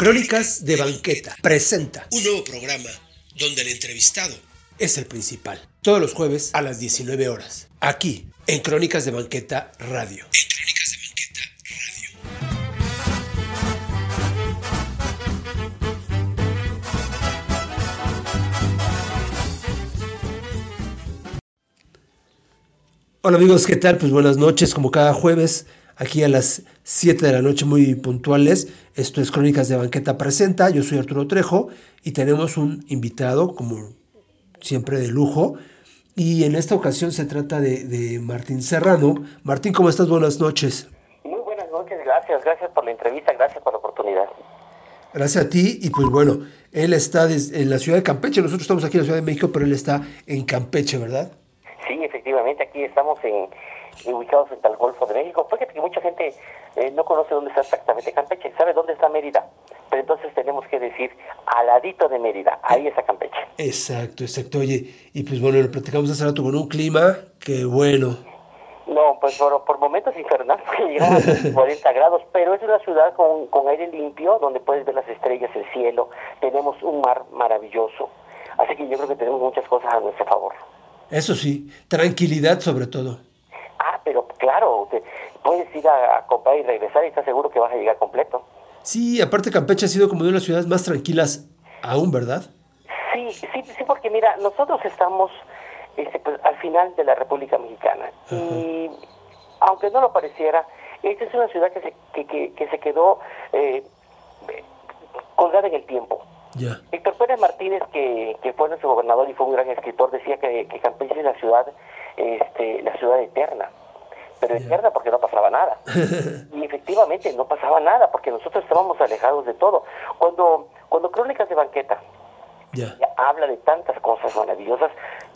Crónicas de Banqueta presenta un nuevo programa donde el entrevistado es el principal. Todos los jueves a las 19 horas. Aquí, en Crónicas de Banqueta Radio. En Crónicas de Banqueta Radio. Hola amigos, ¿qué tal? Pues buenas noches, como cada jueves, aquí a las 7 de la noche muy puntuales. Esto es Crónicas de Banqueta Presenta, yo soy Arturo Trejo y tenemos un invitado, como siempre, de lujo. Y en esta ocasión se trata de, de Martín Serrano. Martín, ¿cómo estás? Buenas noches. Muy buenas noches, gracias, gracias por la entrevista, gracias por la oportunidad. Gracias a ti y pues bueno, él está en la ciudad de Campeche, nosotros estamos aquí en la Ciudad de México, pero él está en Campeche, ¿verdad? Sí, efectivamente, aquí estamos en, ubicados en el Golfo de México. Fíjate que mucha gente eh, no conoce dónde está exactamente Campeche, sabe dónde está Mérida, pero entonces tenemos que decir al ladito de Mérida, ahí está Campeche. Exacto, exacto. Oye, y pues bueno, lo platicamos hace rato con un clima que bueno. No, pues por, por momentos infernal, porque llegamos a 40 grados, pero es una ciudad con, con aire limpio, donde puedes ver las estrellas, el cielo, tenemos un mar maravilloso, así que yo creo que tenemos muchas cosas a nuestro favor. Eso sí, tranquilidad sobre todo. Ah, pero claro, te- puedes ir a, a comprar y regresar y estás seguro que vas a llegar completo. Sí, aparte Campeche ha sido como de las ciudades más tranquilas aún, ¿verdad? Sí, sí, sí, porque mira, nosotros estamos este, pues, al final de la República Mexicana y aunque no lo pareciera, esta es una ciudad que se, que, que, que se quedó eh, colgada en el tiempo. Ya. Víctor Pérez Martínez, que, que fue nuestro gobernador y fue un gran escritor, decía que, que Campeche es la ciudad, este, la ciudad eterna. Pero eterna porque no pasaba nada. y efectivamente no pasaba nada porque nosotros estábamos alejados de todo. Cuando, cuando Crónicas de Banqueta Ya. habla de tantas cosas maravillosas,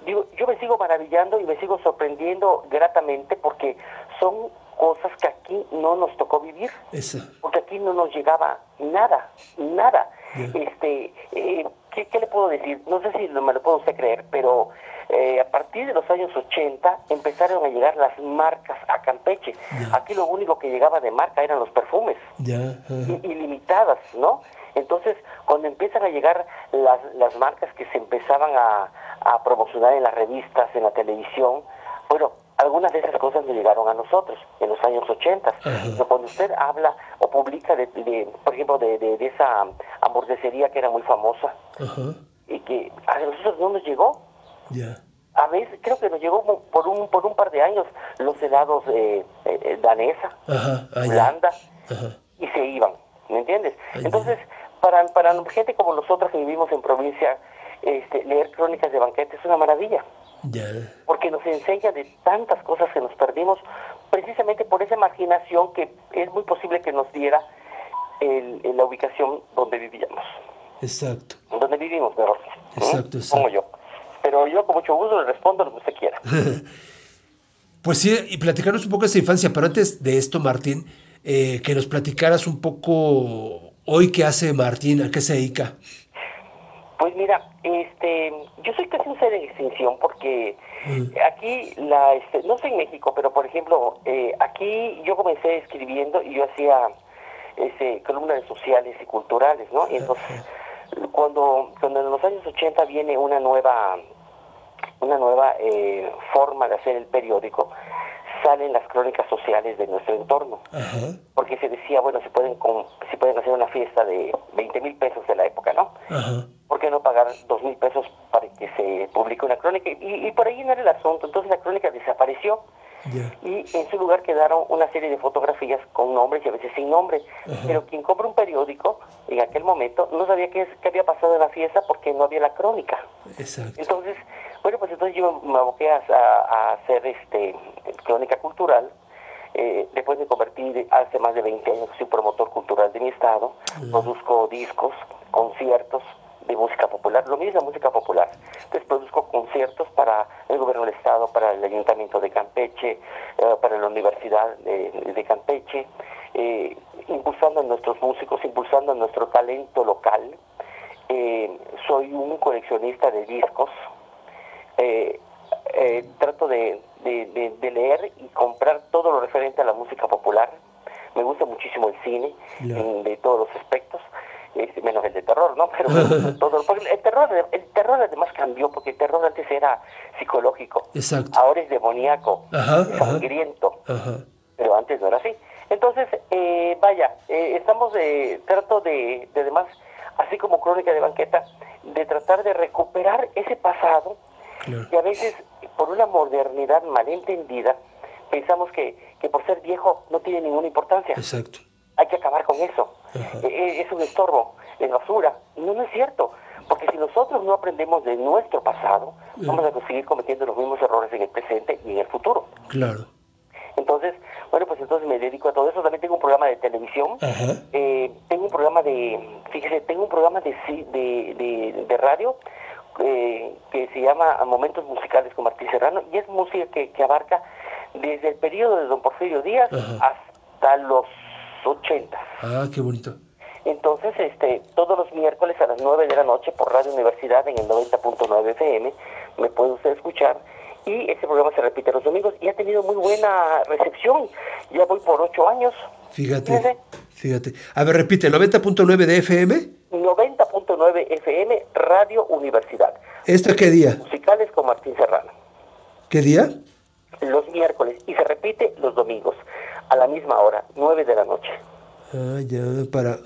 digo, yo me sigo maravillando y me sigo sorprendiendo gratamente porque son cosas que aquí no nos tocó vivir porque aquí no nos llegaba nada, nada. Este, eh, ¿qué, qué le puedo decir? No sé si me lo puedo usted creer, pero eh, a partir de los años 80 empezaron a llegar las marcas a Campeche. Aquí lo único que llegaba de marca eran los perfumes ajá. i- ilimitadas, ¿no? Entonces, cuando empiezan a llegar las, las marcas que se empezaban a, a promocionar en las revistas, en la televisión, bueno, algunas de esas cosas nos llegaron a nosotros en los años 80. Ajá. Pero cuando usted habla o publica, de, de, por ejemplo, de, de, de esa hamburguesería que era muy famosa Ajá. y que a nosotros no nos llegó, a veces creo que nos llegó por un, por un par de años los helados eh, eh, eh, danesa, Ajá. Ah. Holanda, Ajá. y se iban, ¿me entiendes? Entonces, para, para gente como nosotros que vivimos en provincia, este, leer crónicas de banquete es una maravilla, Porque nos enseña de tantas cosas que nos perdimos, precisamente por esa marginación que es muy posible que nos diera el, en la ubicación donde vivíamos, Exacto. donde vivimos, mejor. ¿Mm? Exacto, exacto. Como yo. Pero yo con mucho gusto le respondo lo que usted quiera. Pues sí, y platicarnos un poco de esa infancia, pero antes de esto, Martín, eh, que nos platicaras un poco hoy qué hace Martín, a qué se dedica. Pues mira, este, yo soy casi un ser en extinción porque Mm. aquí, la, este, no sé en México, pero por ejemplo, eh, aquí yo comencé escribiendo y yo hacía este, columnas sociales y culturales, ¿no? Y entonces, cuando, cuando en los años 80 viene una nueva, una nueva eh, forma de hacer el periódico, salen las crónicas sociales de nuestro entorno Ajá. porque se decía, bueno, se pueden, con- se pueden hacer una fiesta de 20 mil pesos de la época, ¿no? Ajá. ¿Por qué no pagar dos mil pesos para que se publique una crónica? Y, y por ahí no era el asunto. Entonces la crónica desapareció y en su lugar quedaron una serie de fotografías con nombres y a veces sin nombre. Ajá. Pero quien compra un periódico en aquel momento no sabía qué, qué había pasado en la fiesta porque no había la crónica. Exacto. Entonces, bueno, pues entonces yo me aboqué a, hacer este crónica cultural. Eh, después me convertí hace más de 20 años, soy promotor cultural de mi estado. Produzco discos, conciertos de música popular. Lo mío es la música popular. Entonces produzco conciertos para el gobierno del estado, para el ayuntamiento de Campeche, eh, para la universidad de, de Campeche, eh, impulsando a nuestros músicos, impulsando a nuestro talento local. Eh, soy un coleccionista de discos. Eh, eh, trato de, de- de- de leer y comprar todo lo referente a la música popular. Me gusta muchísimo el cine en- de todos los aspectos. Eh, menos el de terror, ¿no? Pero todo, porque el terror, el terror además cambió, porque el terror antes era psicológico, Exacto. ahora es demoníaco, Ajá, sangriento, Ajá. pero antes no era así. Entonces, eh, vaya, eh, estamos de, trato de, de además, así como Crónica de Banqueta, de tratar de recuperar ese pasado Claro. que a veces por una modernidad malentendida pensamos que, que por ser viejo no tiene ninguna importancia. Exacto. Hay que acabar con eso. Eh, eh, es un estorbo, es basura. Y no, no es cierto. Porque si nosotros no aprendemos de nuestro pasado, vamos a seguir cometiendo los mismos errores en el presente y en el futuro. Claro. Entonces, bueno, pues entonces me dedico a todo eso. También tengo un programa de televisión. Eh, tengo un programa de, fíjese, tengo un programa de, de, de, de radio eh, que se llama Momentos Musicales con Martín Serrano y es música que, que abarca desde el periodo de don Porfirio Díaz Ajá. hasta los 80. Ah, qué bonito. Entonces, este, todos los miércoles a las 9 de la noche por Radio Universidad en el 90.9 FM me puede usted escuchar y ese programa se repite los domingos y ha tenido muy buena recepción. Ya voy por ocho años. Fíjate. Fíjate. A ver, repite, 90.9 de FM. 90.9 FM Radio Universidad. ¿Esta qué día? Musicales con Martín Serrano. ¿Qué día? Los miércoles y se repite los domingos a la misma hora, 9 de la noche. Ah, ya, para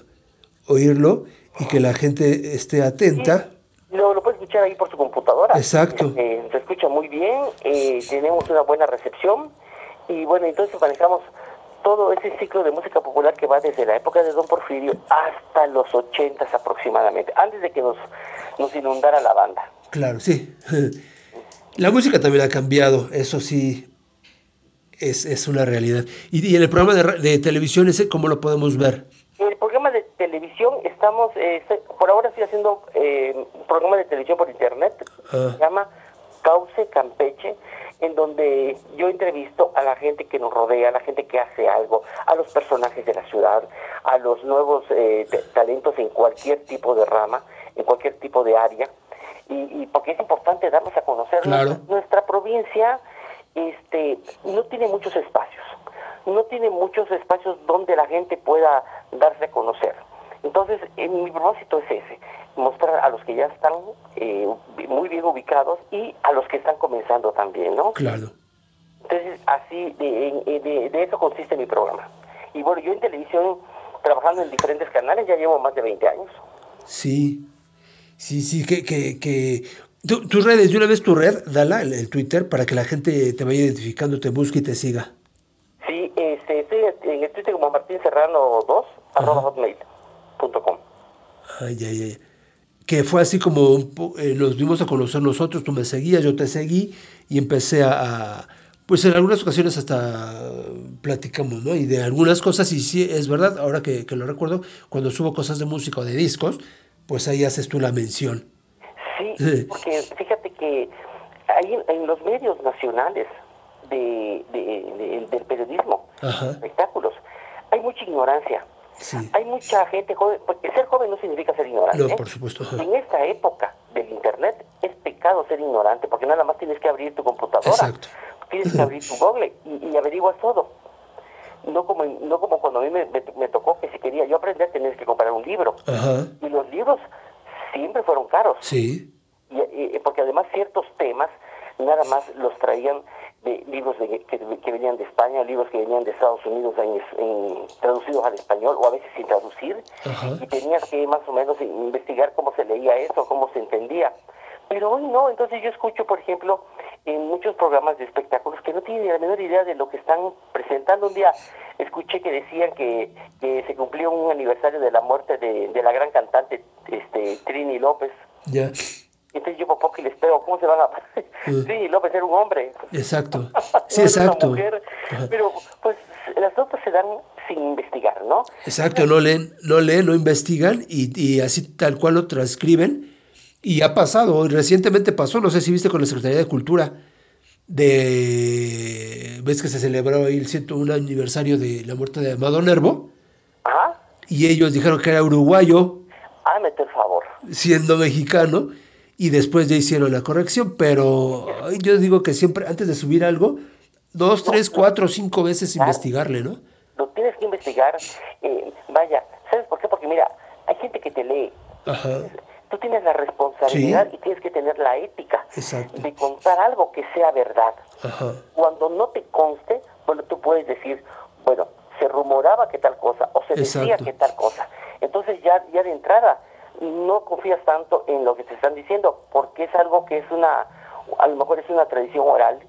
oírlo y que la gente esté atenta. Lo, lo puede escuchar ahí por su computadora. Exacto. Eh, se escucha muy bien, eh, tenemos una buena recepción y bueno, entonces manejamos todo ese ciclo de música popular que va desde la época de Don Porfirio hasta los ochentas aproximadamente, antes de que nos, nos inundara la banda. Claro, sí. La música también ha cambiado, eso sí, es, es una realidad. Y, y en el programa de, de televisión, ese, ¿cómo lo podemos ver? En el programa de televisión estamos, eh, por ahora estoy haciendo eh, un programa de televisión por internet, Ah. se llama Cauce Campeche, en donde yo entrevisto a la gente que nos rodea, a la gente que hace algo, a los personajes de la ciudad, a los nuevos eh, talentos en cualquier tipo de rama, en cualquier tipo de área, y, y porque es importante darnos a conocer. Claro. Nuestra, nuestra provincia este, no tiene muchos espacios, no tiene muchos espacios donde la gente pueda darse a conocer. Entonces, eh, mi propósito es ese, mostrar a los que ya están eh, muy bien ubicados y a los que están comenzando también, ¿no? Claro. Entonces, así, de, en- de- de eso consiste mi programa. Y bueno, yo en televisión, trabajando en diferentes canales, ya llevo más de 20 años. Sí, sí, sí, que, que, que... tu- tus redes, de una vez tu red, dala, el, el Twitter, para que la gente te vaya identificando, te busque y te siga. Sí, este, estoy en el Twitter como Martín Serrano 2, arroba hotmail.com. Ay, ay, ay. Que fue así como eh, nos dimos a conocer nosotros, tú me seguías, yo te seguí y empecé a, a- pues en algunas ocasiones hasta platicamos, ¿no? Y de algunas cosas, y sí, es verdad, ahora que, que lo recuerdo, cuando subo cosas de música o de discos, pues ahí haces tú la mención. Sí, porque fíjate que hay en, en los medios nacionales de, de- de- del periodismo, Ajá. espectáculos, hay mucha ignorancia. Sí. Hay mucha gente joven, porque ser joven no significa ser ignorante. No, ¿eh? por supuesto. En esta época del Internet es pecado ser ignorante, porque nada más tienes que abrir tu computadora, Exacto. tienes que abrir tu Google y, y averiguas todo. No como, no como cuando a mí me, me- me tocó que si quería yo aprender tenías que comprar un libro. Ajá. Y los libros siempre fueron caros. Sí. Y, y- porque además ciertos temas nada más los traían de libros de- que, que venían de España, libros que venían de Estados Unidos en, en- traducidos al español o a veces sin traducir Ajá. y tenías que más o menos investigar cómo se leía eso, cómo se entendía. Pero hoy no, entonces yo escucho, por ejemplo, en muchos programas de espectáculos que no tienen la menor idea de lo que están presentando. Un día escuché que decían que, que se cumplió un aniversario de la muerte de, de la gran cantante este, Trini López. Ya. Entonces yo por poco y les pego, ¿cómo se van a...? Mm. Sí, López era un hombre. Exacto. no Sí, exacto. mujer. Pero pues las notas se dan sin investigar, ¿no? Exacto, no leen, no leen, no investigan y, y así tal cual lo transcriben. Y ha pasado, recientemente pasó, no sé si viste con la Secretaría de Cultura, de ves que se celebró ahí el 101 aniversario de la muerte de Amado Nervo, Ajá. y ellos dijeron que era uruguayo, Hágame el favor. siendo mexicano, y después ya hicieron la corrección, pero yo digo que siempre, antes de subir algo, dos, tres, cuatro, cinco veces investigarle, ¿no? Lo tienes que investigar. eh, vaya, ¿sabes por qué? Porque mira, hay gente que te lee Ajá. Tú tienes la responsabilidad Sí. y tienes que tener la ética Exacto. de contar algo que sea verdad. Ajá. Cuando no te conste, bueno, tú puedes decir, bueno, se rumoraba que tal cosa o se decía que tal cosa. Entonces ya, ya de entrada no confías tanto en lo que te están diciendo porque es algo que es una, a lo mejor es una tradición oral,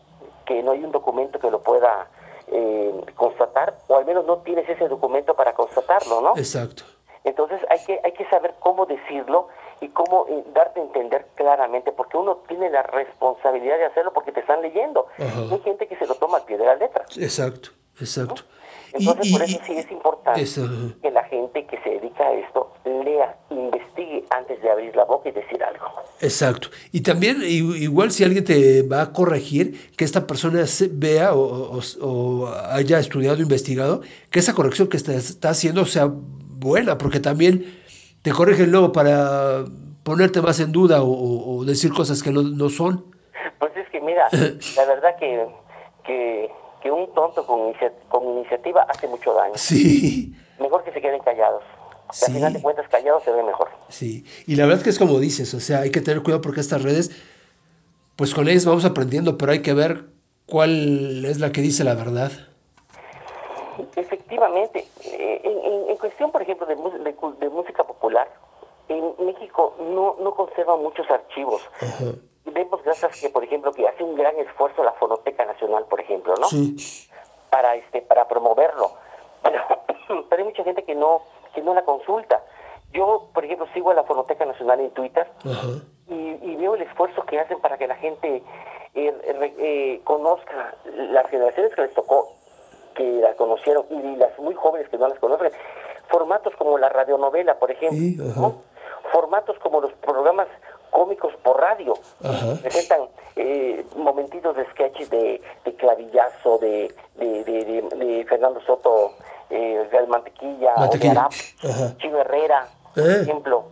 que no hay un documento que lo pueda eh, constatar o al menos no tienes ese documento para constatarlo, ¿no? Exacto. Entonces hay que, hay que saber cómo decirlo y cómo eh, darte a entender claramente, porque uno tiene la responsabilidad de hacerlo porque te están leyendo. Ajá. Hay gente que se lo toma al pie de la letra. Exacto. Exacto. Entonces por eso sí es importante eso, que la gente que se dedica a esto lea, investigue antes de abrir la boca y decir algo. Exacto. Y también, igual si alguien te va a corregir, que esta persona se- vea o, o- o haya estudiado, investigado, que esa corrección que está, está haciendo sea buena, porque también te corrigen luego para ponerte más en duda o decir cosas que no, no son. Pues es que mira, la verdad que, que, que un tonto con, inicia- con iniciativa hace mucho daño. Sí, Mejor que se queden callados. Sí. Al final de cuentas, callados se ve mejor. sí. Y la verdad que es como dices, o sea, hay que tener cuidado porque estas redes, pues con ellas vamos aprendiendo, pero hay que ver cuál es la que dice la verdad. Efectivamente, eh, en, en- en cuestión, por ejemplo, de, de de música popular, en México no, no conserva muchos archivos. Ajá. Vemos gracias que, por ejemplo, que hace un gran esfuerzo la Fonoteca Nacional, por ejemplo, ¿no? Sí. Para este, para promoverlo. Pero, pero hay mucha gente que no, que no la consulta. Yo, por ejemplo, sigo a la Fonoteca Nacional en Twitter y, y veo el esfuerzo que hacen para que la gente eh, re- eh, conozca las generaciones que les tocó, que la conocieron, y las muy jóvenes que no las conocen. Formatos como la radionovela, por ejemplo. Formatos como los programas cómicos por radio. Ajá. Presentan eh, momentitos de sketches de, de clavillazo, de, de, Fernando Soto, eh, Real Mantequilla, Mantequilla. o. Chivo Herrera, por Eh. ejemplo.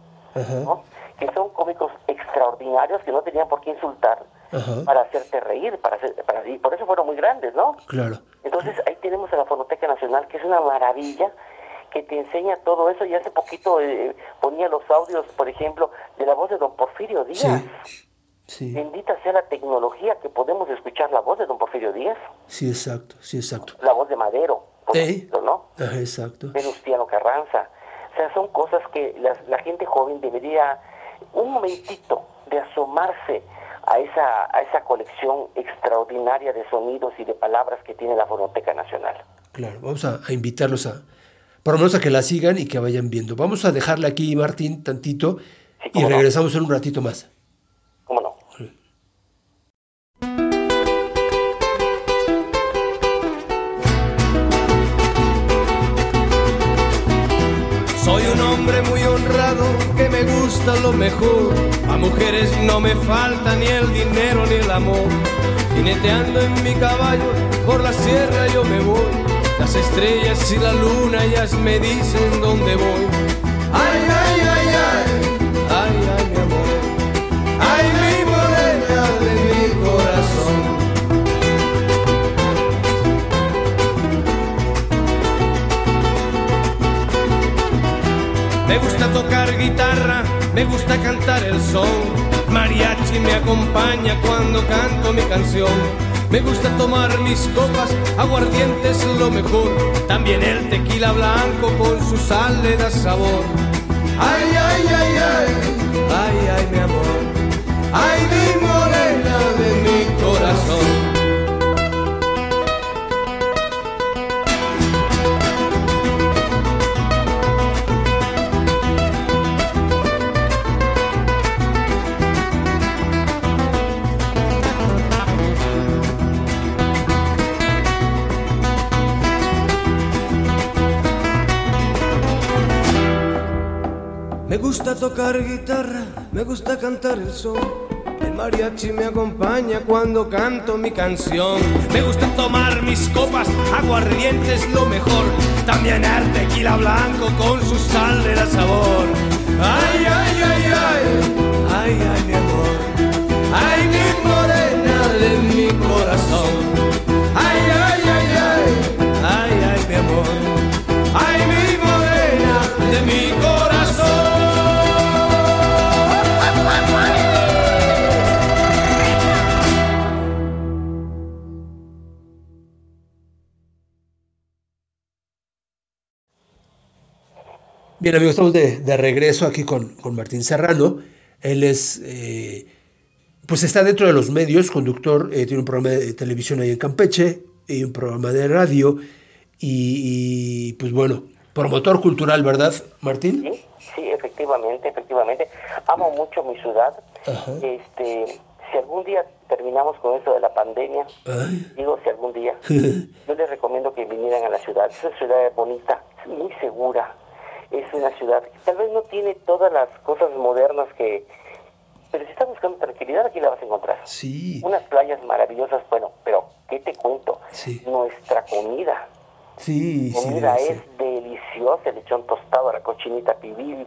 Que son cómicos extraordinarios que no tenían por qué insultar Ajá. para hacerte reír, para hacer, para y por eso fueron muy grandes, ¿no? Claro. Entonces ahí tenemos a la Fonoteca Nacional, que es una maravilla, que te enseña todo eso. Y hace poquito eh, ponía los audios, por ejemplo, de la voz de don Porfirio Díaz. Sí. Sí. Bendita sea la tecnología que podemos escuchar la voz de don Porfirio Díaz, Sí, exacto. Sí, exacto. la voz de Madero, por ejemplo, ¿no? Ajá, exacto. Venustiano Carranza. O sea, son cosas que la, la gente joven debería un momentito de asomarse a esa, a esa colección extraordinaria de sonidos y de palabras que tiene la Fonoteca Nacional. Claro. Vamos a, a invitarlos a, por lo menos a que la sigan y que vayan viendo. Vamos a dejarle aquí, Martín, tantito Sí, y no. regresamos en un ratito más. ¿Cómo no? Soy un hombre muy honrado que me gusta lo mejor. A mujeres no me falta ni el dinero ni el amor. Jineteando en mi caballo por la sierra yo me voy. Las estrellas y la luna ellas me dicen dónde voy. Ay, ay, ay, ay, ay, ay, mi amor. Ay, mi morena de mi corazón. Me gusta tocar guitarra, me gusta cantar el son. Mariachi me acompaña cuando canto mi canción. Me gusta tomar mis copas, aguardiente es lo mejor. También el tequila blanco con su sal le da sabor. Ay, ay, ay, ay, ay, ay, mi amor. Ay, mi morena de mi corazón. Me gusta tocar guitarra, me gusta cantar el son. El mariachi me acompaña cuando canto mi canción. Me gusta tomar mis copas, aguardiente es lo mejor. También el tequila blanco con su sal de da sabor. Ay, ay, ay, ay, ay, ay, mi amor. Ay, mi morena de mi corazón. Ay, ay, ay, ay, ay, ay, mi amor. Ay, mi morena de mi corazón. Bien, amigos, estamos de, de regreso aquí con, con, Martín Serrano. Él es, eh, pues está dentro de los medios, conductor, eh, tiene un programa de televisión ahí en Campeche y un programa de radio. Y, y pues bueno, promotor cultural, ¿verdad, Martín? Sí, sí, efectivamente, efectivamente. Amo mucho mi ciudad. Ajá. Este, si algún día terminamos con eso de la pandemia, Ay. digo si algún día, yo les recomiendo que vinieran a la ciudad. Es una ciudad bonita, muy segura. Es una ciudad que tal vez no tiene todas las cosas modernas que... Pero si estás buscando tranquilidad, aquí la vas a encontrar. Sí, Unas playas maravillosas, bueno, pero ¿qué te cuento? Sí. Nuestra comida. sí, sí. comida sí. es deliciosa, el lechón tostado, la cochinita pibil,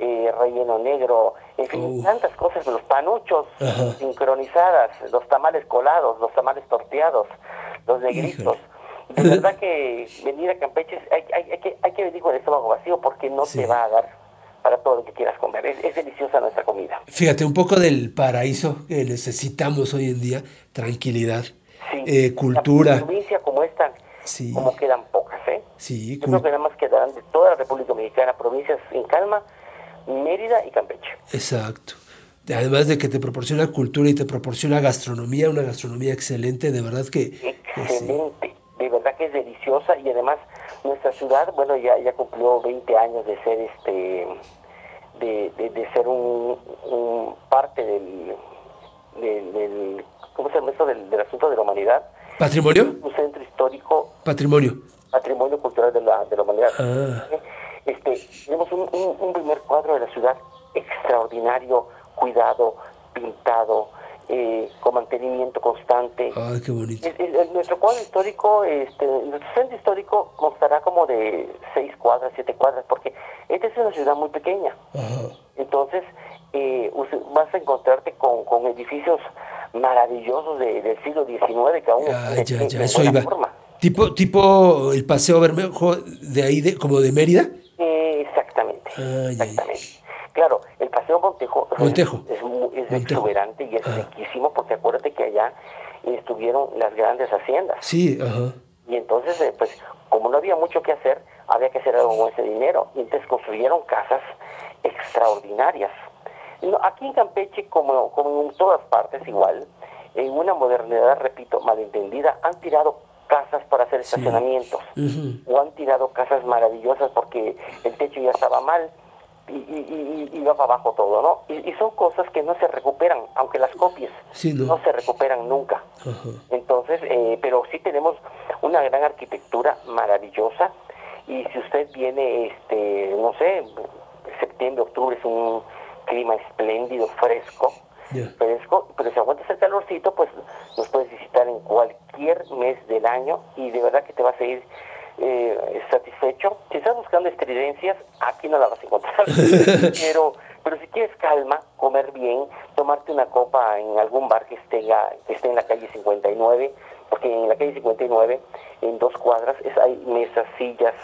eh, relleno negro, en fin, tantas cosas, los panuchos Ajá. sincronizadas, los tamales colados, los tamales torteados, los negritos. De verdad que venir a Campeche hay, hay- hay que, hay que venir con el estómago vacío porque no Sí. te va a dar para todo lo que quieras comer. Es, es deliciosa nuestra comida. Fíjate, un poco del paraíso que necesitamos hoy en día, tranquilidad, Sí. eh, cultura. La provincia como esta, Sí. como quedan pocas, ¿eh? Sí, Yo creo que nada más quedarán de toda la República Mexicana, provincias en calma, Mérida y Campeche. exacto. Además de que te proporciona cultura y te proporciona gastronomía, una gastronomía excelente, de verdad que... que sí. De verdad que es deliciosa y además nuestra ciudad, bueno, ya, ya cumplió 20 años de ser este, de, de, de ser un, un parte del, del, del- ¿cómo se llama esto? Del, del asunto de la humanidad, ¿Patrimonio? un centro histórico, Patrimonio. patrimonio cultural de la, de la humanidad. Ah, Este, tenemos un, un- un primer cuadro de la ciudad extraordinario, cuidado, pintado, eh, con mantenimiento constante. ay, qué bonito. El- el- el- nuestro cuadro histórico, este, nuestro centro histórico constará como de seis cuadras, siete cuadras, porque esta es una ciudad muy pequeña. Ajá. Entonces, eh, vas a encontrarte con, con edificios maravillosos de- del siglo XIX que aún Ya, ya, eso iba. forma. Tipo, tipo el Paseo Bermejo de ahí, de, como de Mérida. Eh, exactamente, Ay, ay. Claro, el Paseo Montejo, es- Montejo. es, mu- es Montejo. exuberante y es riquísimo porque acuérdate que allá estuvieron las grandes haciendas. Sí, ajá. Y entonces, eh, pues, como no había mucho que hacer, había que hacer algo con ese dinero. Y entonces construyeron casas extraordinarias. No, aquí en Campeche, como, como en todas partes igual, en una modernidad, repito, malentendida, han tirado casas para hacer Sí. estacionamientos. O han tirado casas maravillosas porque el techo ya estaba mal y, y, y, y va para abajo todo, ¿no? Y, son cosas que no se recuperan, aunque las copies Sí, ¿no? no se recuperan nunca. Ajá. Entonces, eh, pero sí tenemos una gran arquitectura maravillosa y si usted viene, este, no sé, septiembre, octubre es un clima espléndido, fresco, fresco, pero si aguantas el calorcito, pues nos puedes visitar en cualquier mes del año y de verdad que te vas a ir eh, satisfecho. Si estás buscando estridencias, aquí no la vas a encontrar, pero pero si quieres calma, comer bien, tomarte una copa en algún bar que esté, que esté en la calle 59, porque en la calle 59, en dos cuadras, es, hay mesas, sillas,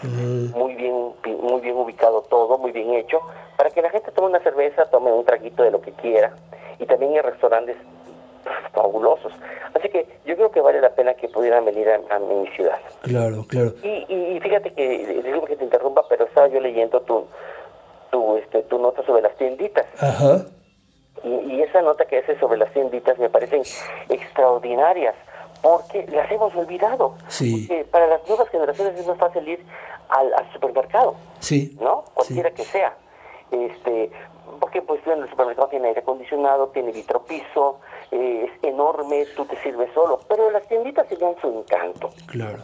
muy bien muy bien ubicado todo, muy bien hecho, para que la gente tome una cerveza, tome un traguito de lo que quiera. Y también hay restaurantes fabulosos. Así que yo creo que vale la pena que pudieran venir a, a mi ciudad. Claro, claro. Y, y, y fíjate que, disculpa que te interrumpa, pero estaba yo leyendo tu, tu, este, tu nota sobre las tienditas. Ajá. Y, y esa nota que haces sobre las tienditas me parecen extraordinarias, porque las hemos olvidado. Sí. Porque para las nuevas generaciones es más fácil ir al, al supermercado, Sí. ¿no? Sí. Cualquiera que sea. Este, porque pues en el supermercado tiene aire acondicionado, tiene vitropiso, eh, es enorme, tú te sirves solo, pero las tienditas tenían su encanto. Claro.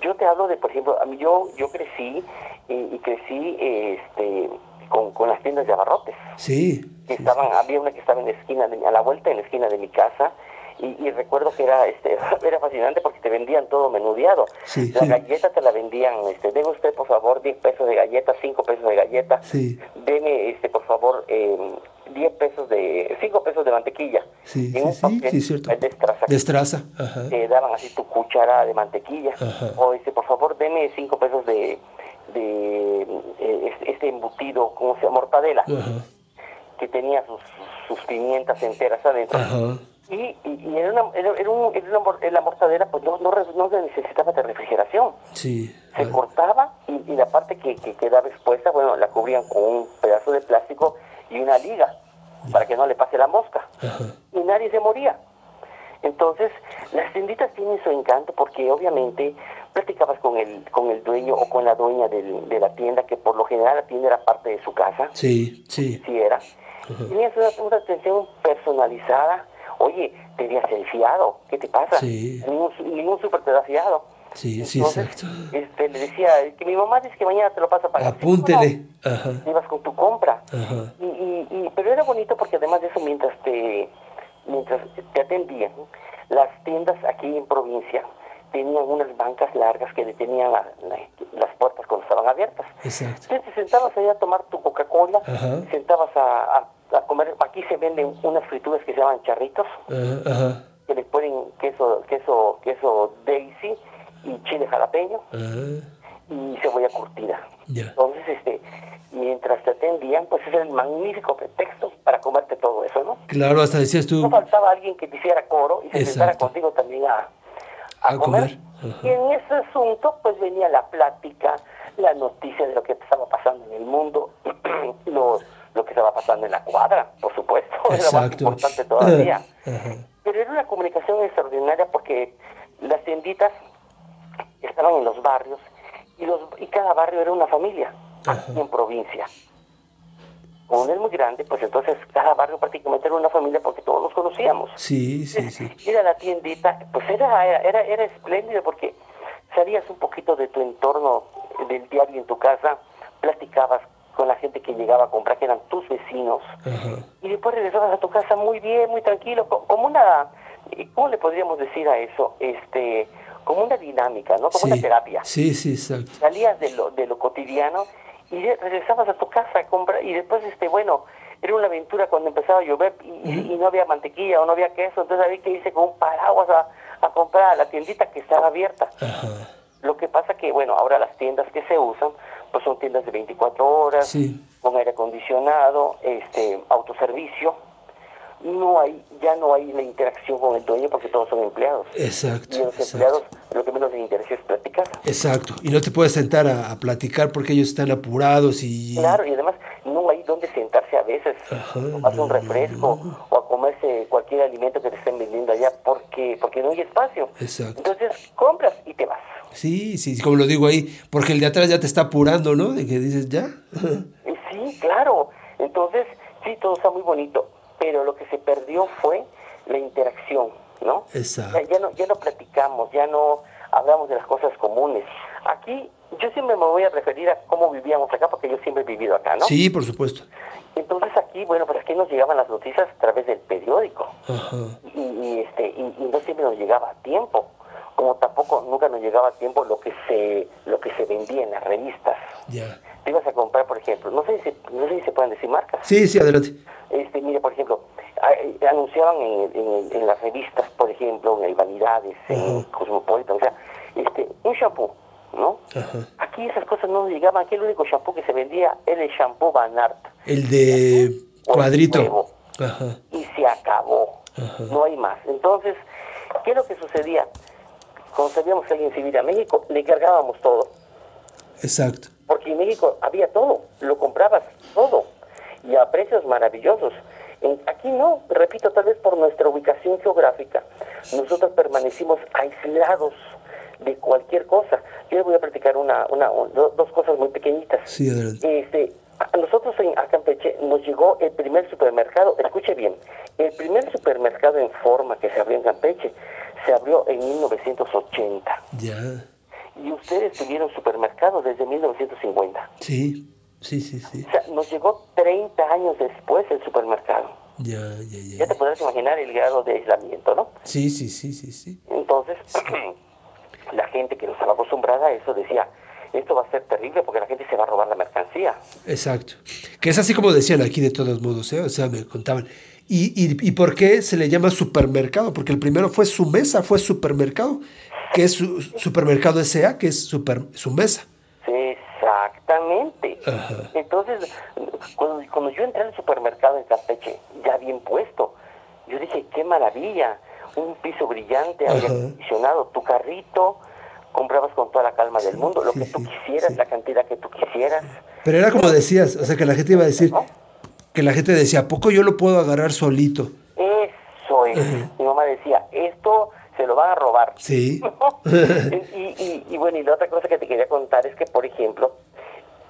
Yo te hablo de, por ejemplo, a mí yo yo crecí y crecí este con, con las tiendas de abarrotes. Sí. Que sí, estaban, había una que estaba en la esquina, de- a la vuelta en la esquina de mi casa. Y, y recuerdo que era este era fascinante porque te vendían todo menudeado. Sí, la sí. galleta te la vendían, este, deme usted por favor 10 pesos de galleta, 5 pesos de galleta. Sí. Deme este por favor eh, 10 pesos de 5 pesos de mantequilla. Sí, En sí, un sí, cierto. de estraza Destraza. Ajá. te daban así tu cuchara de mantequilla. Ajá. O dice, por favor, deme cinco pesos de, de eh, este- embutido, ¿cómo se llama? Mortadela, Ajá. que tenía sus, sus pimientas enteras adentro. Y, y, y era una, era, era un, era una la mortadera pues no, no, no se necesitaba de refrigeración. Sí. Se cortaba y, y la parte que, que quedaba expuesta, bueno, la cubrían con un pedazo de plástico y una liga para que no le pase la mosca. Ajá. Y nadie se moría. Entonces, las tienditas tienen su encanto porque obviamente platicabas con el, con el dueño o con la dueña del- de la tienda, que por lo general la tienda era parte de su casa, Sí, sí. si era. Tenías una, una atención personalizada. Oye, te días el fiado, ¿qué te pasa? Sí. Ningún, ningún súper te da fiado. Sí, sí, Entonces, exacto. este, le decía que mi mamá dice que mañana te lo pasa a pagar. Apúntele. Ajá. Sí, ibas con tu compra. Ajá. Y, y, y- pero era bonito porque además de eso, mientras te, mientras te atendían, las tiendas aquí en provincia tenían unas bancas largas que detenían la- la- las puertas cuando estaban abiertas. Exacto. Entonces te sentabas ahí a tomar tu Coca-Cola, sentabas a, a- a comer, aquí se venden unas frituras que se llaman charritos, Ajá. Ajá. que le ponen queso, queso, queso daisy y chile jalapeño Ah, y cebolla curtida. Entonces, este, mientras te atendían, pues es el magnífico pretexto para comerte todo eso, ¿no? Claro, hasta decías tú. No faltaba alguien que te hiciera coro y se sentara Exacto. contigo también a, a A comer. Y en ese asunto, pues venía la plática, la noticia de lo que estaba pasando en el mundo, lo, lo que estaba pasando en la cuadra, por supuesto, era más Exacto. importante todavía. Pero era una comunicación extraordinaria porque las tienditas estaban en los barrios y, los, y cada barrio era una familia aquí en provincia. Como no es muy grande, pues entonces cada barrio prácticamente era una familia porque todos nos conocíamos. Sí, sí, sí. Ir a la tiendita, pues era, era, era, era espléndido porque salías un poquito de tu entorno del diario en tu casa, platicabas con la gente que llegaba a comprar, que eran tus vecinos, Ajá. y después regresabas a tu casa muy bien, muy tranquilo, co- como una, ¿cómo le podríamos decir a eso? Este, como una dinámica, ¿no? Como Sí. una terapia. Sí, sí, exacto. Salías de lo, de lo cotidiano y regresabas a tu casa a comprar, y después, este, bueno, era una aventura cuando empezaba a llover y, y- y no había mantequilla o no había queso, entonces había que irse con un paraguas a, a comprar a la tiendita que estaba abierta. Ajá. Lo que pasa que, bueno, ahora las tiendas que se usan, pues son tiendas de 24 horas, Sí. con aire acondicionado, este, autoservicio. No hay, ya no hay la interacción con el dueño porque todos son empleados. Exacto. Y a los exacto. empleados lo que menos les interesa es platicar. Exacto. Y no te puedes sentar a, a platicar porque ellos están apurados y. Claro, y además no hay donde sentarse a veces, Ajá, tomarse un no, refresco o a comerse cualquier alimento que te estén vendiendo allá porque, porque no hay espacio. Exacto. Entonces compras y te vas. Sí, sí, como lo digo ahí, porque el de atrás ya te está apurando, ¿no? De que dices, ya. Sí, claro. Entonces, sí, todo está muy bonito, pero lo que se perdió fue la interacción, ¿no? Exacto. Ya, ya no, ya no platicamos, ya no hablamos de las cosas comunes. Aquí, yo siempre me voy a referir a cómo vivíamos acá, porque yo siempre he vivido acá, ¿no? Sí, por supuesto. Entonces aquí, bueno, pues aquí nos llegaban las noticias a través del periódico Ajá. y, y, este y, y no siempre nos llegaba a tiempo, como tampoco nunca nos llegaba a tiempo lo que se lo que se vendía en las revistas. Ya. Te ibas a comprar, por ejemplo, no sé si no sé si se pueden decir marcas. Sí, sí, adelante. Este, mire, por ejemplo, eh, anunciaban en, en- en las revistas, por ejemplo, en el Vanidades, en Ajá. Cosmopolitan, o sea, este, un shampoo, ¿no? Ajá. Aquí esas cosas no nos llegaban, aquí el único shampoo que se vendía era el shampoo Van Art. El de O el cuadrito. huevo. Ajá. y se acabó. Ajá. No hay más. Entonces, ¿qué es lo que sucedía? Cuando sabíamos que alguien se iba a México, le cargábamos todo. Exacto. Porque en México había todo, lo comprabas todo y a precios maravillosos. En- aquí no, repito, tal vez por nuestra ubicación geográfica, nosotros permanecimos aislados de cualquier cosa. Yo les voy a platicar una, una, un- do- dos cosas muy pequeñitas. Sí, adelante. Este, a nosotros en a Campeche nos llegó el primer supermercado, escuche bien, el primer supermercado en forma que se abrió en Campeche se abrió en 1980 Ya. y ustedes tuvieron supermercados desde 1950. Sí. Sí, sí, sí. O sea, nos llegó 30 años después el supermercado. Ya, ya, Ya ya. te podrás imaginar el grado de aislamiento, ¿no? Sí, sí, sí, sí, sí. Entonces, la gente que no estaba acostumbrada a eso decía, esto va a ser terrible porque la gente se va a robar la mercancía. Exacto. Que es así como decían aquí de todos modos, ¿eh? O sea, me contaban. ¿Y, y, y por qué se le llama supermercado? Porque el primero fue su mesa, fue supermercado, que es su supermercado SA, que es super, su mesa. Exactamente. Ajá. Entonces, cuando, cuando yo entré al supermercado en Campeche, ya bien puesto, yo dije, qué maravilla, un piso brillante, aire acondicionado, tu carrito, comprabas con toda la calma del mundo, lo sí, que tú sí, quisieras, sí. la cantidad que tú quisieras. Pero era como decías, o sea, que la gente iba a decir, ¿no? Que la gente decía, ¿a poco yo lo puedo agarrar solito? Eso es. Ajá. Mi mamá decía, esto se lo van a robar. Sí. y, y- y bueno, y la otra cosa que te quería contar es que, por ejemplo,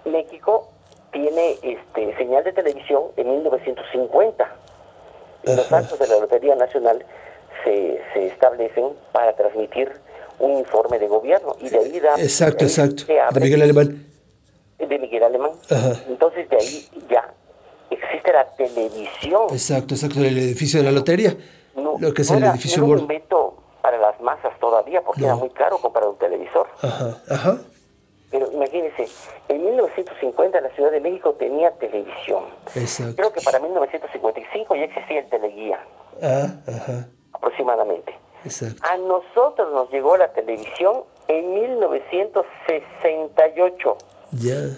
México tiene este señal de televisión en 1950. Y los Ajá. actos de la Lotería Nacional se, se establecen para transmitir un informe de gobierno. Y de ahí da... Exacto, ahí exacto. De Miguel Alemán. de Miguel Alemán. Ajá. Entonces de ahí ya existe la televisión. Exacto, exacto, el edificio de la lotería. No, lo que es no el era- edificio no era un invento para las masas todavía, porque No. era muy caro comprar un televisor. Ajá, ajá. Pero imagínense, en 1950 la Ciudad de México tenía televisión. Exacto. Creo que para 1955 ya existía el teleguía, Ah, ajá. aproximadamente. Exacto. A nosotros nos llegó la televisión en 1968. Ya.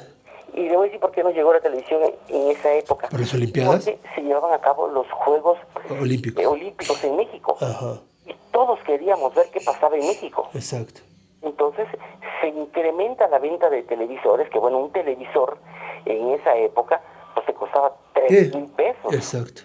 Y le voy a decir por qué nos llegó la televisión en, esa época. ¿Por las Olimpiadas? Porque se llevaban a cabo los Juegos Olímpico. eh, Olímpicos en México. Ajá. Y todos queríamos ver qué pasaba en México. Exacto. Entonces se incrementa la venta de televisores, que bueno, un televisor en esa época pues te costaba ¿Qué? 3 mil pesos, Exacto.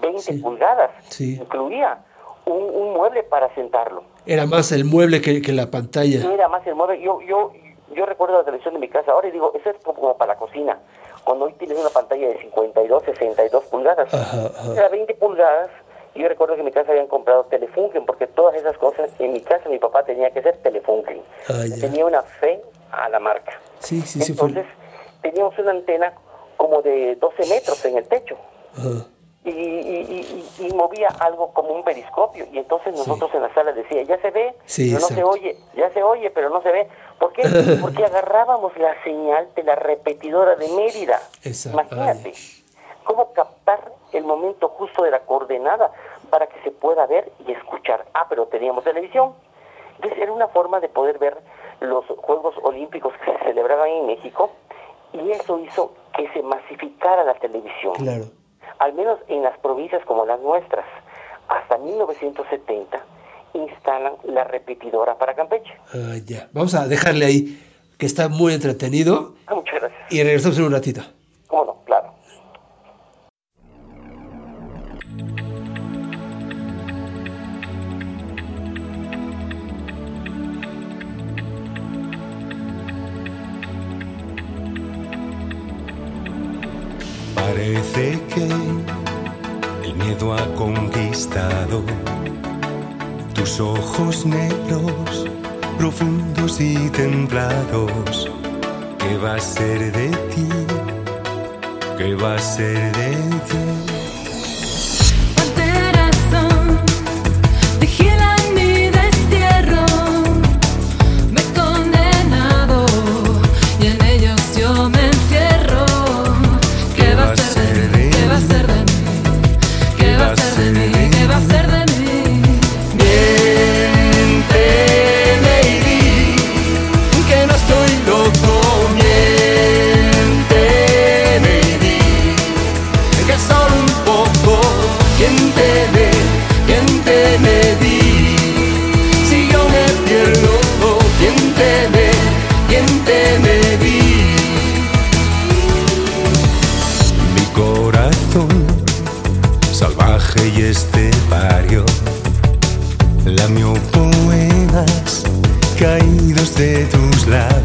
20 Sí. pulgadas, Sí. incluía un, un mueble para sentarlo. Era más el mueble que, que la pantalla. No era más el mueble, yo, yo, yo recuerdo la televisión de mi casa ahora y digo, eso es como para la cocina, cuando hoy tienes una pantalla de 52, 62 pulgadas, Ajá, ajá. era 20 pulgadas, yo recuerdo que en mi casa habían comprado Telefunken, porque todas esas cosas, en mi casa mi papá tenía que ser Telefunken, Ah, tenía una fe a la marca. Sí, sí, sí. Fue... Entonces, teníamos una antena como de 12 metros en el techo Ajá. Y, y- y- y movía algo como un periscopio. Y entonces nosotros en la sala decía, ya se ve, Sí, pero no se oye, ya se oye, pero no se ve. ¿Por qué? Porque agarrábamos la señal de la repetidora de Mérida. Exacto. Imagínate, cómo captar el momento justo de la coordenada para que se pueda ver y escuchar. Ah, pero teníamos televisión. Entonces era una forma de poder ver los Juegos Olímpicos que se celebraban en México y eso hizo que se masificara la televisión Claro. Al menos en las provincias como las nuestras, hasta 1970 instalan la repetidora para Campeche. Ah, ya. Vamos a dejarle ahí, que está muy entretenido. Ah, muchas gracias. Y regresamos en un ratito. Tus ojos negros, profundos y templados. ¿Qué va a ser de ti? ¿Qué va a ser de ti? De tus labios.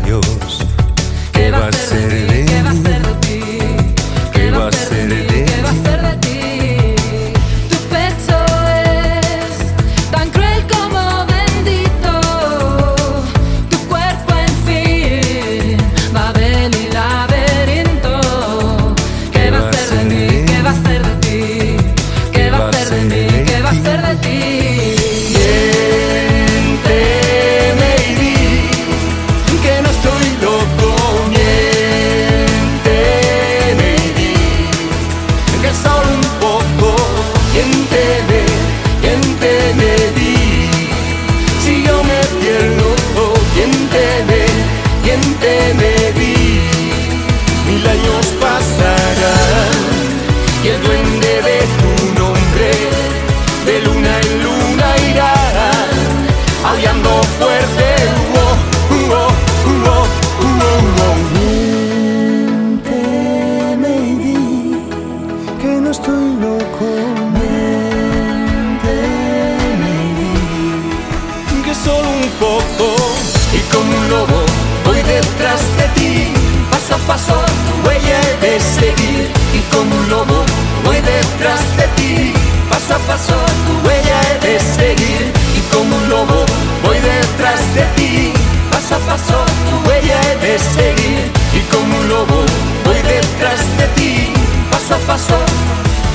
pasó, tu huella he de seguir y como un lobo voy detrás de ti. Paso a paso, tu huella he de seguir y como un lobo voy detrás de ti. Paso a paso, tu huella he de seguir y como un lobo voy detrás de ti. Paso a paso,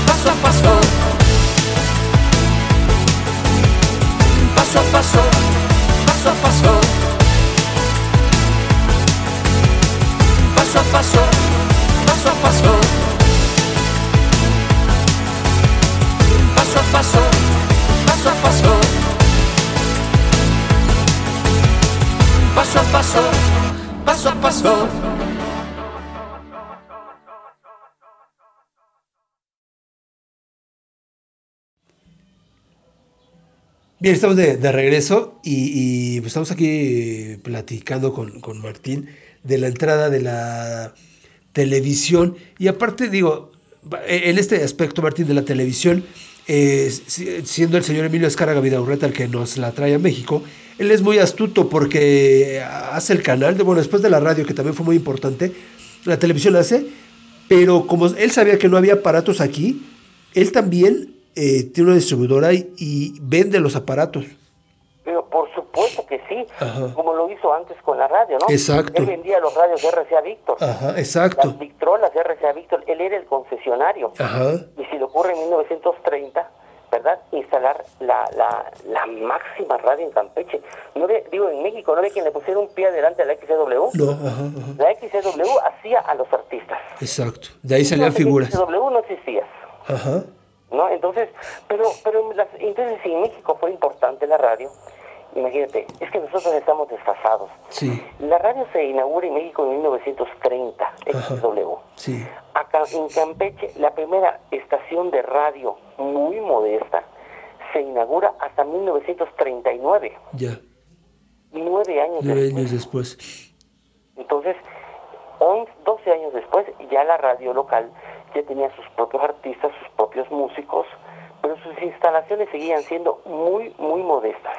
paso a paso. Paso a paso, paso a paso. Paso paso a paso. Paso a paso, paso a paso. Paso a paso, paso a paso. Bien, estamos de, de regreso y, y, pues estamos aquí platicando con, con, Martín de la entrada de la televisión. Y aparte, digo, en este aspecto, Martín, de la televisión, eh, siendo el señor Emilio Escárraga Vidaurreta el que nos la trae a México, él es muy astuto porque hace el canal, de, bueno, después de la radio, que también fue muy importante, la televisión la hace, pero como él sabía que no había aparatos aquí, él también eh, tiene una distribuidora y, vende los aparatos. Supuesto que sí, Ajá. como lo hizo antes con la radio, ¿no? Exacto. Él vendía los radios de RCA Víctor. Ajá, exacto. Las Victrolas de RCA Víctor, él era el concesionario. Ajá. Y si le ocurre en 1930, ¿verdad? Instalar la, la, la máxima radio en Campeche. No ve, digo, en México, ¿no ve quien le pusiera un pie adelante a la XCW? No, ajá, ajá. La XCW hacía a los artistas. Exacto. De ahí salían figuras. XCW no existía. Ajá. ¿no? Entonces, pero, pero las, entonces si en México fue importante la radio, imagínate, es que nosotros estamos desfasados. Sí. La radio se inaugura en México en 1930, XW. Sí. Acá en Campeche, la primera estación de radio muy modesta se inaugura hasta 1939. Ya. Nueve años Nueve después. años después. Entonces, 11, 12 años después, ya la radio local ya tenía sus propios artistas, sus propios músicos, pero sus instalaciones seguían siendo muy, muy modestas.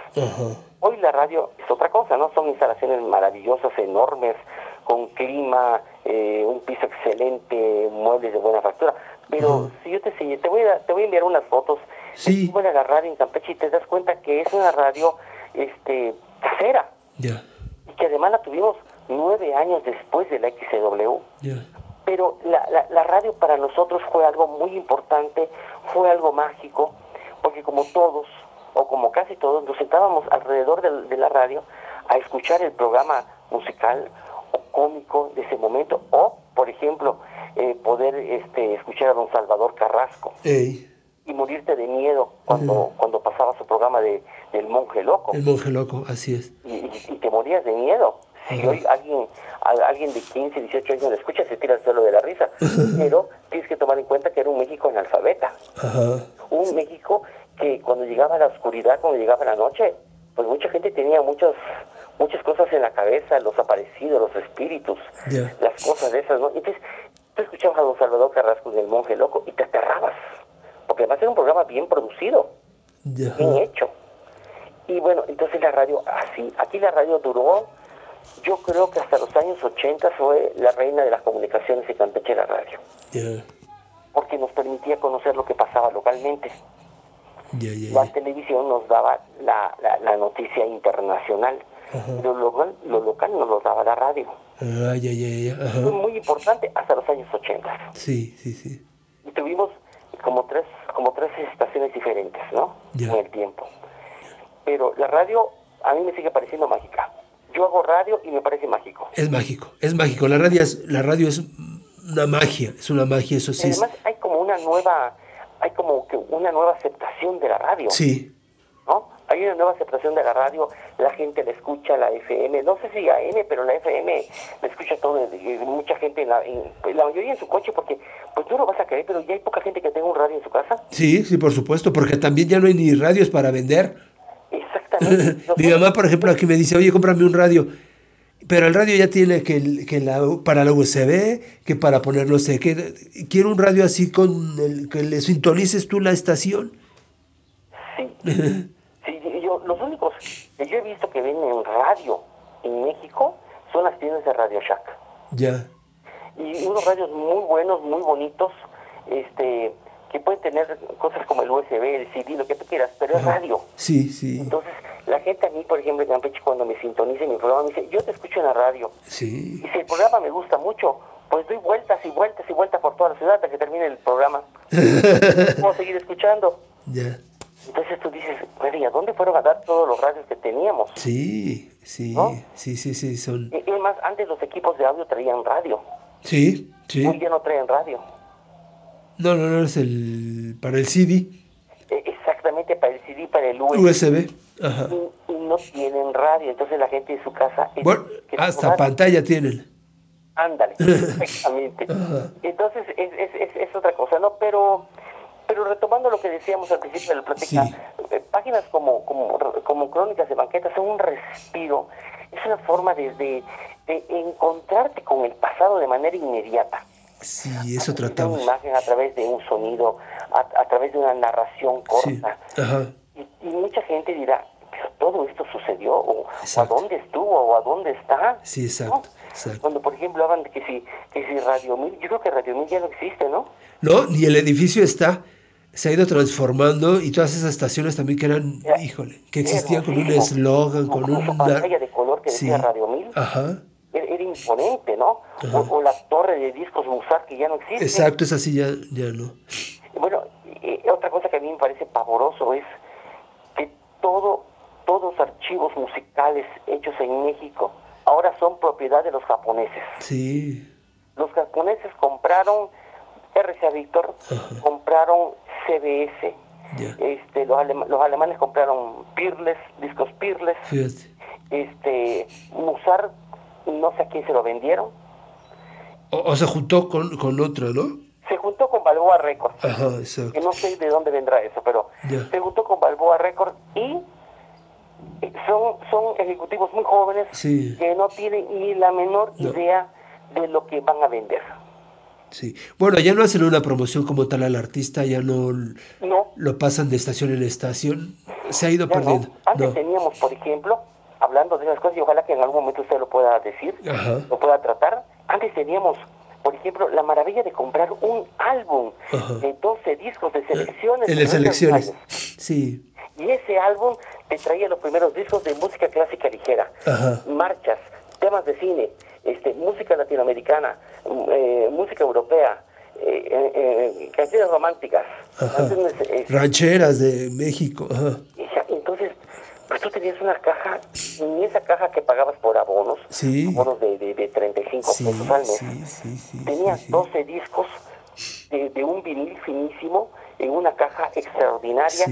Hoy la radio es otra cosa, ¿no? Son instalaciones maravillosas, enormes, con clima, eh, un piso excelente, muebles de buena factura. Pero si yo te te voy a, te voy a enviar unas fotos. Sí. Vas a la radio en Campeche y te das cuenta que es una radio este, casera Ya. y que además la tuvimos nueve años después de la XCW. Ya. Pero la, la, la radio para nosotros fue algo muy importante, fue algo mágico, porque como todos, o como casi todos, nos sentábamos alrededor de, de la radio a escuchar el programa musical o cómico de ese momento, o, por ejemplo, eh, poder este, escuchar a don Salvador Carrasco Ey. y morirte de miedo cuando, cuando pasaba su programa de, del monje loco El monje loco, así es. y, y- y te morías de miedo. Si hoy alguien, alguien de 15, 18 años lo escucha, se tira al suelo de la risa. Pero tienes que tomar en cuenta que era un México analfabeta. Ajá. Un México que cuando llegaba la oscuridad, cuando llegaba la noche, pues mucha gente tenía muchos, muchas cosas en la cabeza, los aparecidos, los espíritus, las cosas de esas, ¿no? Entonces, tú escuchabas a don Salvador Carrasco en El Monje Loco y te aterrabas. Porque además era un programa bien producido bien hecho. Y bueno, entonces la radio, así, aquí la radio duró, yo creo que hasta los años 80 fue la reina de las comunicaciones en Campeche la radio, porque nos permitía conocer lo que pasaba localmente. La televisión nos daba la, la, la noticia internacional, Ajá. lo local, lo local nos lo daba la radio. Ya. Fue muy importante hasta los años 80. Sí, sí, sí. Y tuvimos como tres, como tres estaciones diferentes, ¿no? En el tiempo. Pero la radio a mí me sigue pareciendo mágica. Yo hago radio y me parece mágico. Es mágico, es mágico. La radio es, la radio es una magia, es una magia, eso sí. Además hay como una nueva, hay como que una nueva aceptación de la radio, sí, ¿no? Hay una nueva aceptación de la radio, la gente la escucha, la FM, no sé si AM, pero la FM la escucha todo, mucha gente, en la, en- pues, la mayoría en su coche, porque pues tú lo vas a creer, pero ya hay poca gente que tenga un radio en su casa. sí, sí, por supuesto, porque también ya no hay ni radios para vender. Mi mamá, por ejemplo, aquí me dice, oye, cómprame un radio. Pero el radio ya tiene que, que la, para la USB, que para poner no sé qué. Quiero un radio así con el que le sintonices tú la estación. Sí. Sí, yo, los únicos que yo he visto que venden radio en México son las tiendas de Radio Shack. Ya. Y unos radios muy buenos, muy bonitos, este, que pueden tener cosas como el USB, el CD, lo que tú quieras, pero es radio. Sí, sí, Entonces, la gente a mí, por ejemplo, en Campeche, cuando me sintoniza en mi programa, me dice, yo te escucho en la radio. sí. Y si el programa me gusta mucho, pues doy vueltas y vueltas y vueltas por toda la ciudad hasta que termine el programa. Puedo seguir escuchando. Ya. Entonces tú dices, ¿y a dónde fueron a dar todos los radios que teníamos? Sí, sí, ¿No? sí, sí, sí, son... Y, y más, antes los equipos de audio traían radio. Sí, sí. Hoy ya no traen radio. No, no, no, es el... para el CD, Eh, exactamente para el CD, para el USB. USB. Ajá. Y, y no tienen radio. Entonces la gente en su casa... Bueno, hasta radio. pantalla tienen. Ándale, exactamente. Entonces, es, es, es, es otra cosa, ¿no? Pero pero retomando lo que decíamos al principio de la plática, Sí. eh, páginas como, como, como Crónicas de Banqueta son un respiro, es una forma de, de, de encontrarte con el pasado de manera inmediata. Sí, eso de una tratamos. imagen, a través de un sonido, a, a través de una narración Sí, corta. ajá. Y, y mucha gente dirá, pero todo esto sucedió, o, a dónde estuvo, o a dónde está. Sí, exacto, ¿no? exacto. Cuando, por ejemplo, hablan de que si, que si Radio Mil, yo creo que Radio Mil ya no existe, ¿no? No, ni el edificio está, se ha ido transformando y todas esas estaciones también que eran, híjole, que existían con un eslogan, con Con esa un... pantalla de color que decía Radio Mil. Ajá, Era, era imponente, ¿no? O, o la torre de discos Musar que ya no existe. exacto, es así, ya, ya no. Bueno, otra cosa que a mí me parece pavoroso es que todo, todos los archivos musicales hechos en México ahora son propiedad de los japoneses. Sí, Los japoneses compraron RCA Victor, compraron CBS, ya, este, los, alema- los alemanes compraron Peerless, discos Peerless, fíjate. este, Musar, no sé a quién se lo vendieron, O, o se juntó con, con otra, ¿no? se juntó con Balboa Records. Ajá, que exacto. no sé de dónde vendrá eso, pero se juntó con Balboa Records y son, son ejecutivos muy jóvenes Sí. que no tienen ni la menor No. idea de lo que van a vender. Sí. Bueno, ya no hacen una promoción como tal al artista, ya no No, lo pasan de estación en estación, se ha ido ya no. perdiendo. Antes teníamos, por ejemplo, hablando de esas cosas, y ojalá que en algún momento usted lo pueda decir, Ajá. lo pueda tratar, antes teníamos, por ejemplo, la maravilla de comprar un álbum Ajá. de 12 discos de selecciones. En de las Reyes elecciones. Mayas. Sí. Y ese álbum te traía los primeros discos de música clásica ligera, Ajá. marchas, temas de cine, este, música latinoamericana, mm, eh, música europea, eh, eh, eh, canciones románticas. Canciones, eh, Rancheras de México. Ajá. Pues tú tenías una caja, y esa caja que pagabas por abonos, Sí. abonos de, de, de 35 Sí, pesos al mes, sí, tenías sí, sí. 12 discos de, de un vinil finísimo en una caja extraordinaria.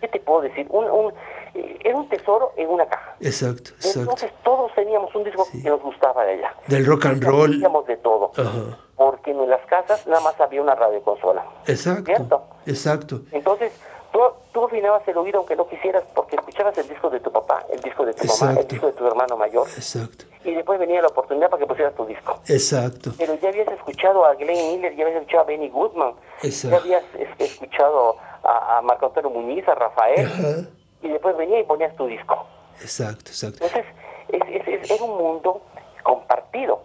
¿Qué te puedo decir? Un, un, eh, era un tesoro en una caja. Exacto, exacto. Entonces todos teníamos un disco que nos gustaba de ella. Del rock and roll. Teníamos de todo. Ajá. Porque en las casas nada más había una radioconsola. Exacto. ¿Cierto? Exacto. Entonces, tú, tú afinabas el oído aunque no quisieras porque escuchabas el disco de tu papá, el disco de tu mamá, el disco de tu hermano mayor. Exacto. Y después venía la oportunidad para que pusieras tu disco. Exacto. Pero ya habías escuchado a Glenn Miller, ya habías escuchado a Benny Goodman, Exacto. ya habías es- escuchado a, a Marco Antonio Muñiz, a Rafael, Ajá. y después venía y ponías tu disco. Exacto, exacto. Entonces, es, es, es- es un mundo compartido.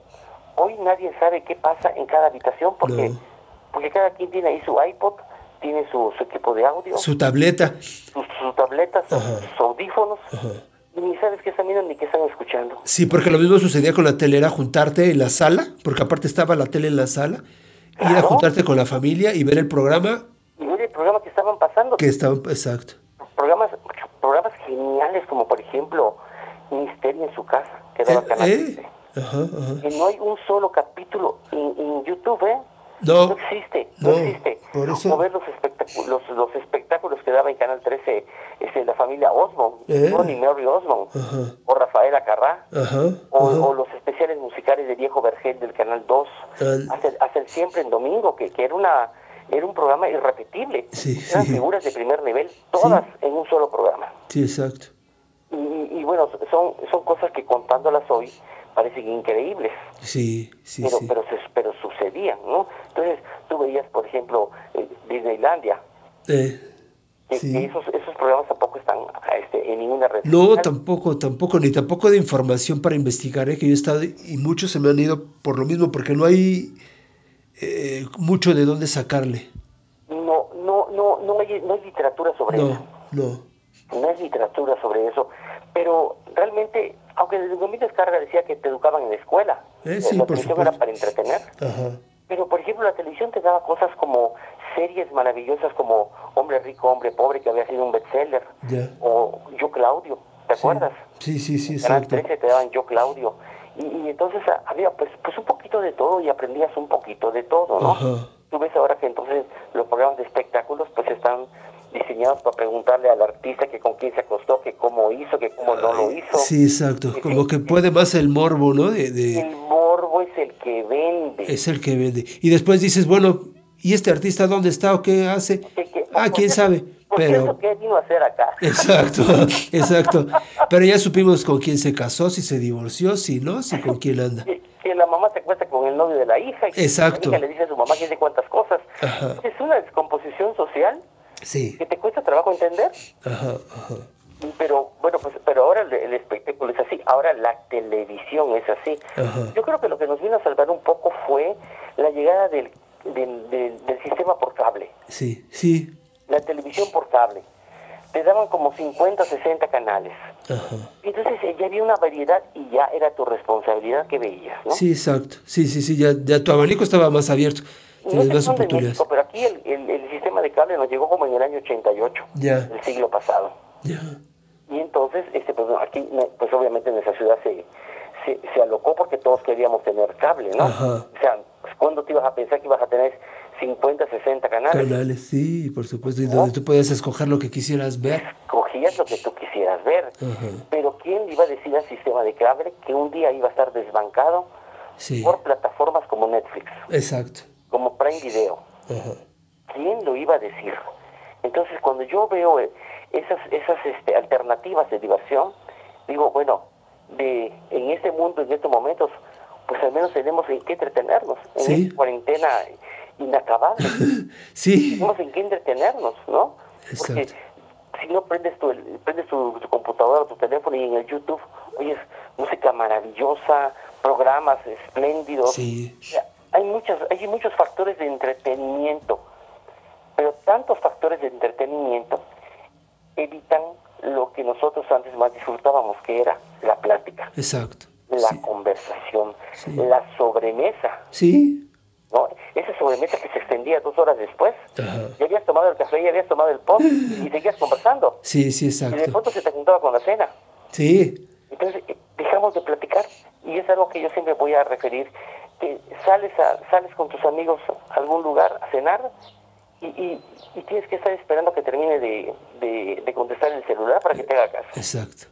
Hoy nadie sabe qué pasa en cada habitación porque, No. porque cada quien tiene ahí su iPod, tiene su, su equipo de audio, Su tableta. sus, sus tabletas, sus, audífonos, Ajá. y ni sabes qué están viendo ni qué están escuchando. Sí, porque lo mismo sucedía con la tele, era juntarte en la sala, porque aparte estaba la tele en la sala, ir a juntarte con la familia y ver el programa Y ver el programa que estaban pasando, que estaba, exacto. programas programas geniales como por ejemplo Misterio en su casa, que Eh, daba Canal eh, 13. Ajá, ajá. Que no hay un solo capítulo en, en YouTube, ¿eh? No, No existe, no, no, existe. por eso- O ver los espectáculos, los espectáculos que daba en Canal 13 este, la familia Osmond, Eh. Ronnie Mary Osmond, Ajá. o Rafael Acarrá, Ajá, o, ajá. o los especiales musicales de Viejo Vergel del Canal 2, Al- hacer, hacer siempre en domingo, que, que era una era un programa irrepetible. Sí, Eran sí. figuras de primer nivel, todas en un solo programa. Sí, exacto. Y, y- y bueno, son, son cosas que contándolas hoy parecen increíbles. Sí, sí, pero, sí. pero, pero sucedían, ¿no? Entonces, tú veías, por ejemplo, eh, Disneylandia, Eh, que, Sí. que esos, esos programas tampoco están este, en ninguna red. no, tampoco, tampoco, ni tampoco de información para investigar, eh, que yo he estado, y muchos se me han ido por lo mismo, porque no hay eh, mucho de dónde sacarle. No, hay, no hay literatura sobre No, eso. no. No hay literatura sobre eso. Pero realmente, aunque desde Domingo Descarga decía que te educaban en la escuela, Eh, sí, la por televisión era para entretener. Ajá. Pero, por ejemplo, la televisión te daba cosas como series maravillosas como Hombre Rico, Hombre Pobre, que había sido un bestseller, Ya. o Yo Claudio, ¿te acuerdas? Sí, sí, sí, Canal exacto. 13 te daban Yo Claudio. Y, y entonces ah, había pues, pues un poquito de todo y aprendías un poquito de todo, ¿no? Ajá. Tú ves ahora que entonces los programas de espectáculos pues están diseñados para preguntarle al artista que con quién se acostó, que cómo hizo, que cómo no lo hizo. Sí, exacto. Como que puede más el morbo, ¿no? De, de- El morbo es el que vende. es el que vende. Y después dices, bueno, ¿y este artista dónde está o qué hace? Que- que- Ah, por quién cierto- sabe. Por Pero ¿qué vino a hacer acá? Exacto, exacto. Pero ya supimos con quién se casó, si se divorció, si no, si con quién anda. que, que la mamá se acuesta con el novio de la hija y que Exacto. la hija le dice a su mamá quién sé cuántas cosas. Ajá. Es una descomposición social Sí. que te cuesta trabajo entender. Ajá, ajá. Pero bueno, pues pero ahora el, el espectáculo es así, ahora la televisión es así. Ajá. Yo creo que lo que nos vino a salvar un poco fue la llegada del, del, del- del sistema por cable, Sí, sí. la televisión por cable. Te daban como 50, 60 canales. Ajá. Entonces eh, ya había una variedad y ya era tu responsabilidad que veías, ¿no? Sí, exacto. Sí, sí, sí. Ya, ya tu abanico estaba más abierto. No sé en oportunidades. México, pero aquí el, el- el sistema de cable nos llegó como en el año 88 Ya. del siglo pasado. Ya. Y entonces, este, pues, aquí, pues obviamente en esa ciudad se, se, se alocó porque todos queríamos tener cable, ¿no? Ajá. O sea, pues, ¿cuándo te ibas a pensar que ibas a tener 50, 60 canales? Canales, sí, por supuesto. Y donde tú podías escoger lo que quisieras ver. Cogías lo que tú quisieras ver. Ajá. Pero ¿quién iba a decir al sistema de cable que un día iba a estar desbancado Sí. por plataformas como Netflix, Exacto. Como Prime Video? ¿quién lo iba a decir? Entonces, cuando yo veo eh, esas, esas este, alternativas de diversión, digo, bueno, de, en este mundo, en estos momentos, pues al menos tenemos en qué entretenernos. En Sí. esta cuarentena inacabable, Sí. tenemos en qué entretenernos, ¿no? Porque si no prendes tu, prendes tu, tu computadora, tu teléfono y en el YouTube, oyes música maravillosa, programas espléndidos. Sí. O sea, hay muchas hay muchos factores de entretenimiento pero tantos factores de entretenimiento evitan lo que nosotros antes más disfrutábamos que era la plática Exacto. la Sí. conversación Sí. la sobremesa Sí. ¿no? esa sobremesa que se extendía dos horas después Ajá. ya habías tomado el café ya habías tomado el pot y seguías conversando Sí, sí, y de exacto. pronto se te juntaba con la cena Sí. entonces eh, dejamos de platicar y es algo que yo siempre voy a referir que sales a, sales con tus amigos a algún lugar a cenar y, y, y tienes que estar esperando que termine de, de, de contestar el celular para que te haga caso Exacto.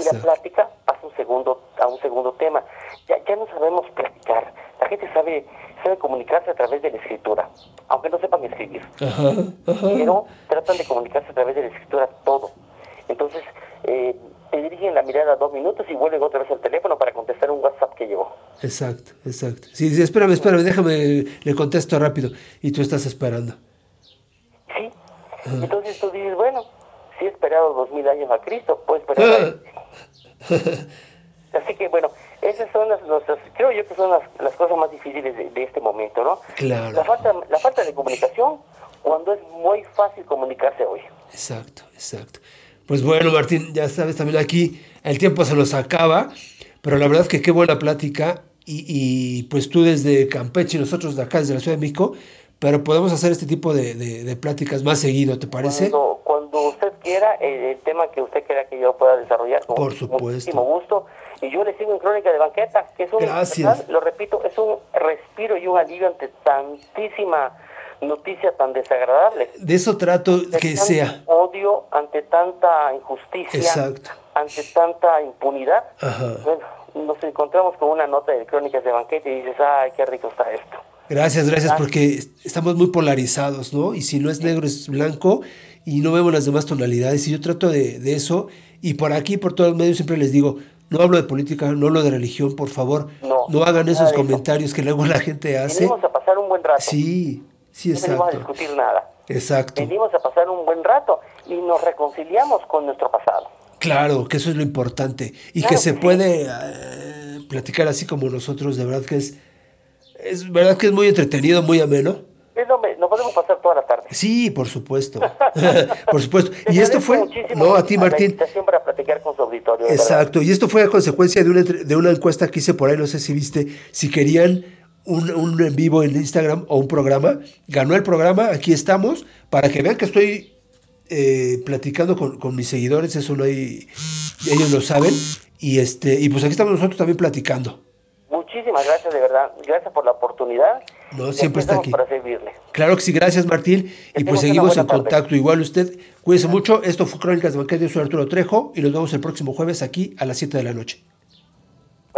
y la plática pasa un segundo a un segundo tema ya ya no sabemos platicar la gente sabe sabe comunicarse a través de la escritura aunque no sepan escribir Ajá. Ajá. pero tratan de comunicarse a través de la escritura todo. Entonces, eh, te dirigen la mirada dos minutos y vuelven otra vez al teléfono para contestar un WhatsApp que llegó. Exacto, exacto. Sí, sí, espérame, espérame, déjame, le contesto rápido. Y tú estás esperando. ¿Sí? Entonces tú dices, bueno, si he esperado dos mil años a Cristo, puedo esperar. Así que bueno, esas son las, nuestras, creo yo que son las, las cosas más difíciles de, de este momento, ¿no? Claro. La falta, la falta de comunicación cuando es muy fácil comunicarse hoy. Exacto, exacto. Pues bueno, Martín, ya sabes, también aquí el tiempo se nos acaba, pero la verdad es que qué buena plática. Y, y, pues tú desde Campeche y nosotros de acá, desde la Ciudad de México, pero podemos hacer este tipo de, de- de pláticas más seguido, ¿te parece? Cuando, cuando usted quiera, el, el tema que usted quiera que yo pueda desarrollar, con Por supuesto. muchísimo gusto. Y yo le sigo en Crónica de Banqueta, que es un, Gracias. lo repito, es un respiro y un alivio ante tantísima noticia tan desagradable. De eso trato que sea. odio, ante tanta injusticia, Exacto. ante tanta impunidad. Ajá. Bueno, nos encontramos con una nota de Crónicas de Banqueta y dices, ay, qué rico está esto. Gracias, gracias, porque estamos muy polarizados, ¿no? Y si no es negro, es blanco y no vemos las demás tonalidades. Y yo trato de, de eso. Y por aquí, por todos los medios, siempre les digo, no hablo de política, no hablo de religión, por favor. No, hagan nada esos comentarios que luego la gente hace. Venimos a pasar un buen rato. Sí, sí, no venimos a discutir nada. Exacto. Venimos a pasar un buen rato y nos reconciliamos con nuestro pasado. Claro, que eso es lo importante. Y Claro que se que sí. puede eh, platicar así como nosotros, de verdad que es, es verdad que es muy entretenido, muy ameno. No, me, no podemos pasar toda la tarde. Sí, por supuesto. por supuesto. Te Y esto fue, no, a ti Martín. para platicar con su auditorio. Exacto, y esto fue a consecuencia de una, de una encuesta que hice por ahí, no sé si viste, si querían un, un en vivo en Instagram o un programa, ganó el programa, aquí estamos, para que vean que estoy eh, platicando con, con mis seguidores, eso no hay, ellos lo saben, y este, y pues aquí estamos nosotros también platicando. Muchísimas gracias, de verdad. Gracias por la oportunidad. No, siempre está aquí. para servirle. Claro que sí, gracias Martín, y pues seguimos en contacto, igual usted, cuídese mucho, esto fue Crónicas de Banquete, yo soy Arturo Trejo, y nos vemos el próximo jueves aquí a las 7 de la noche.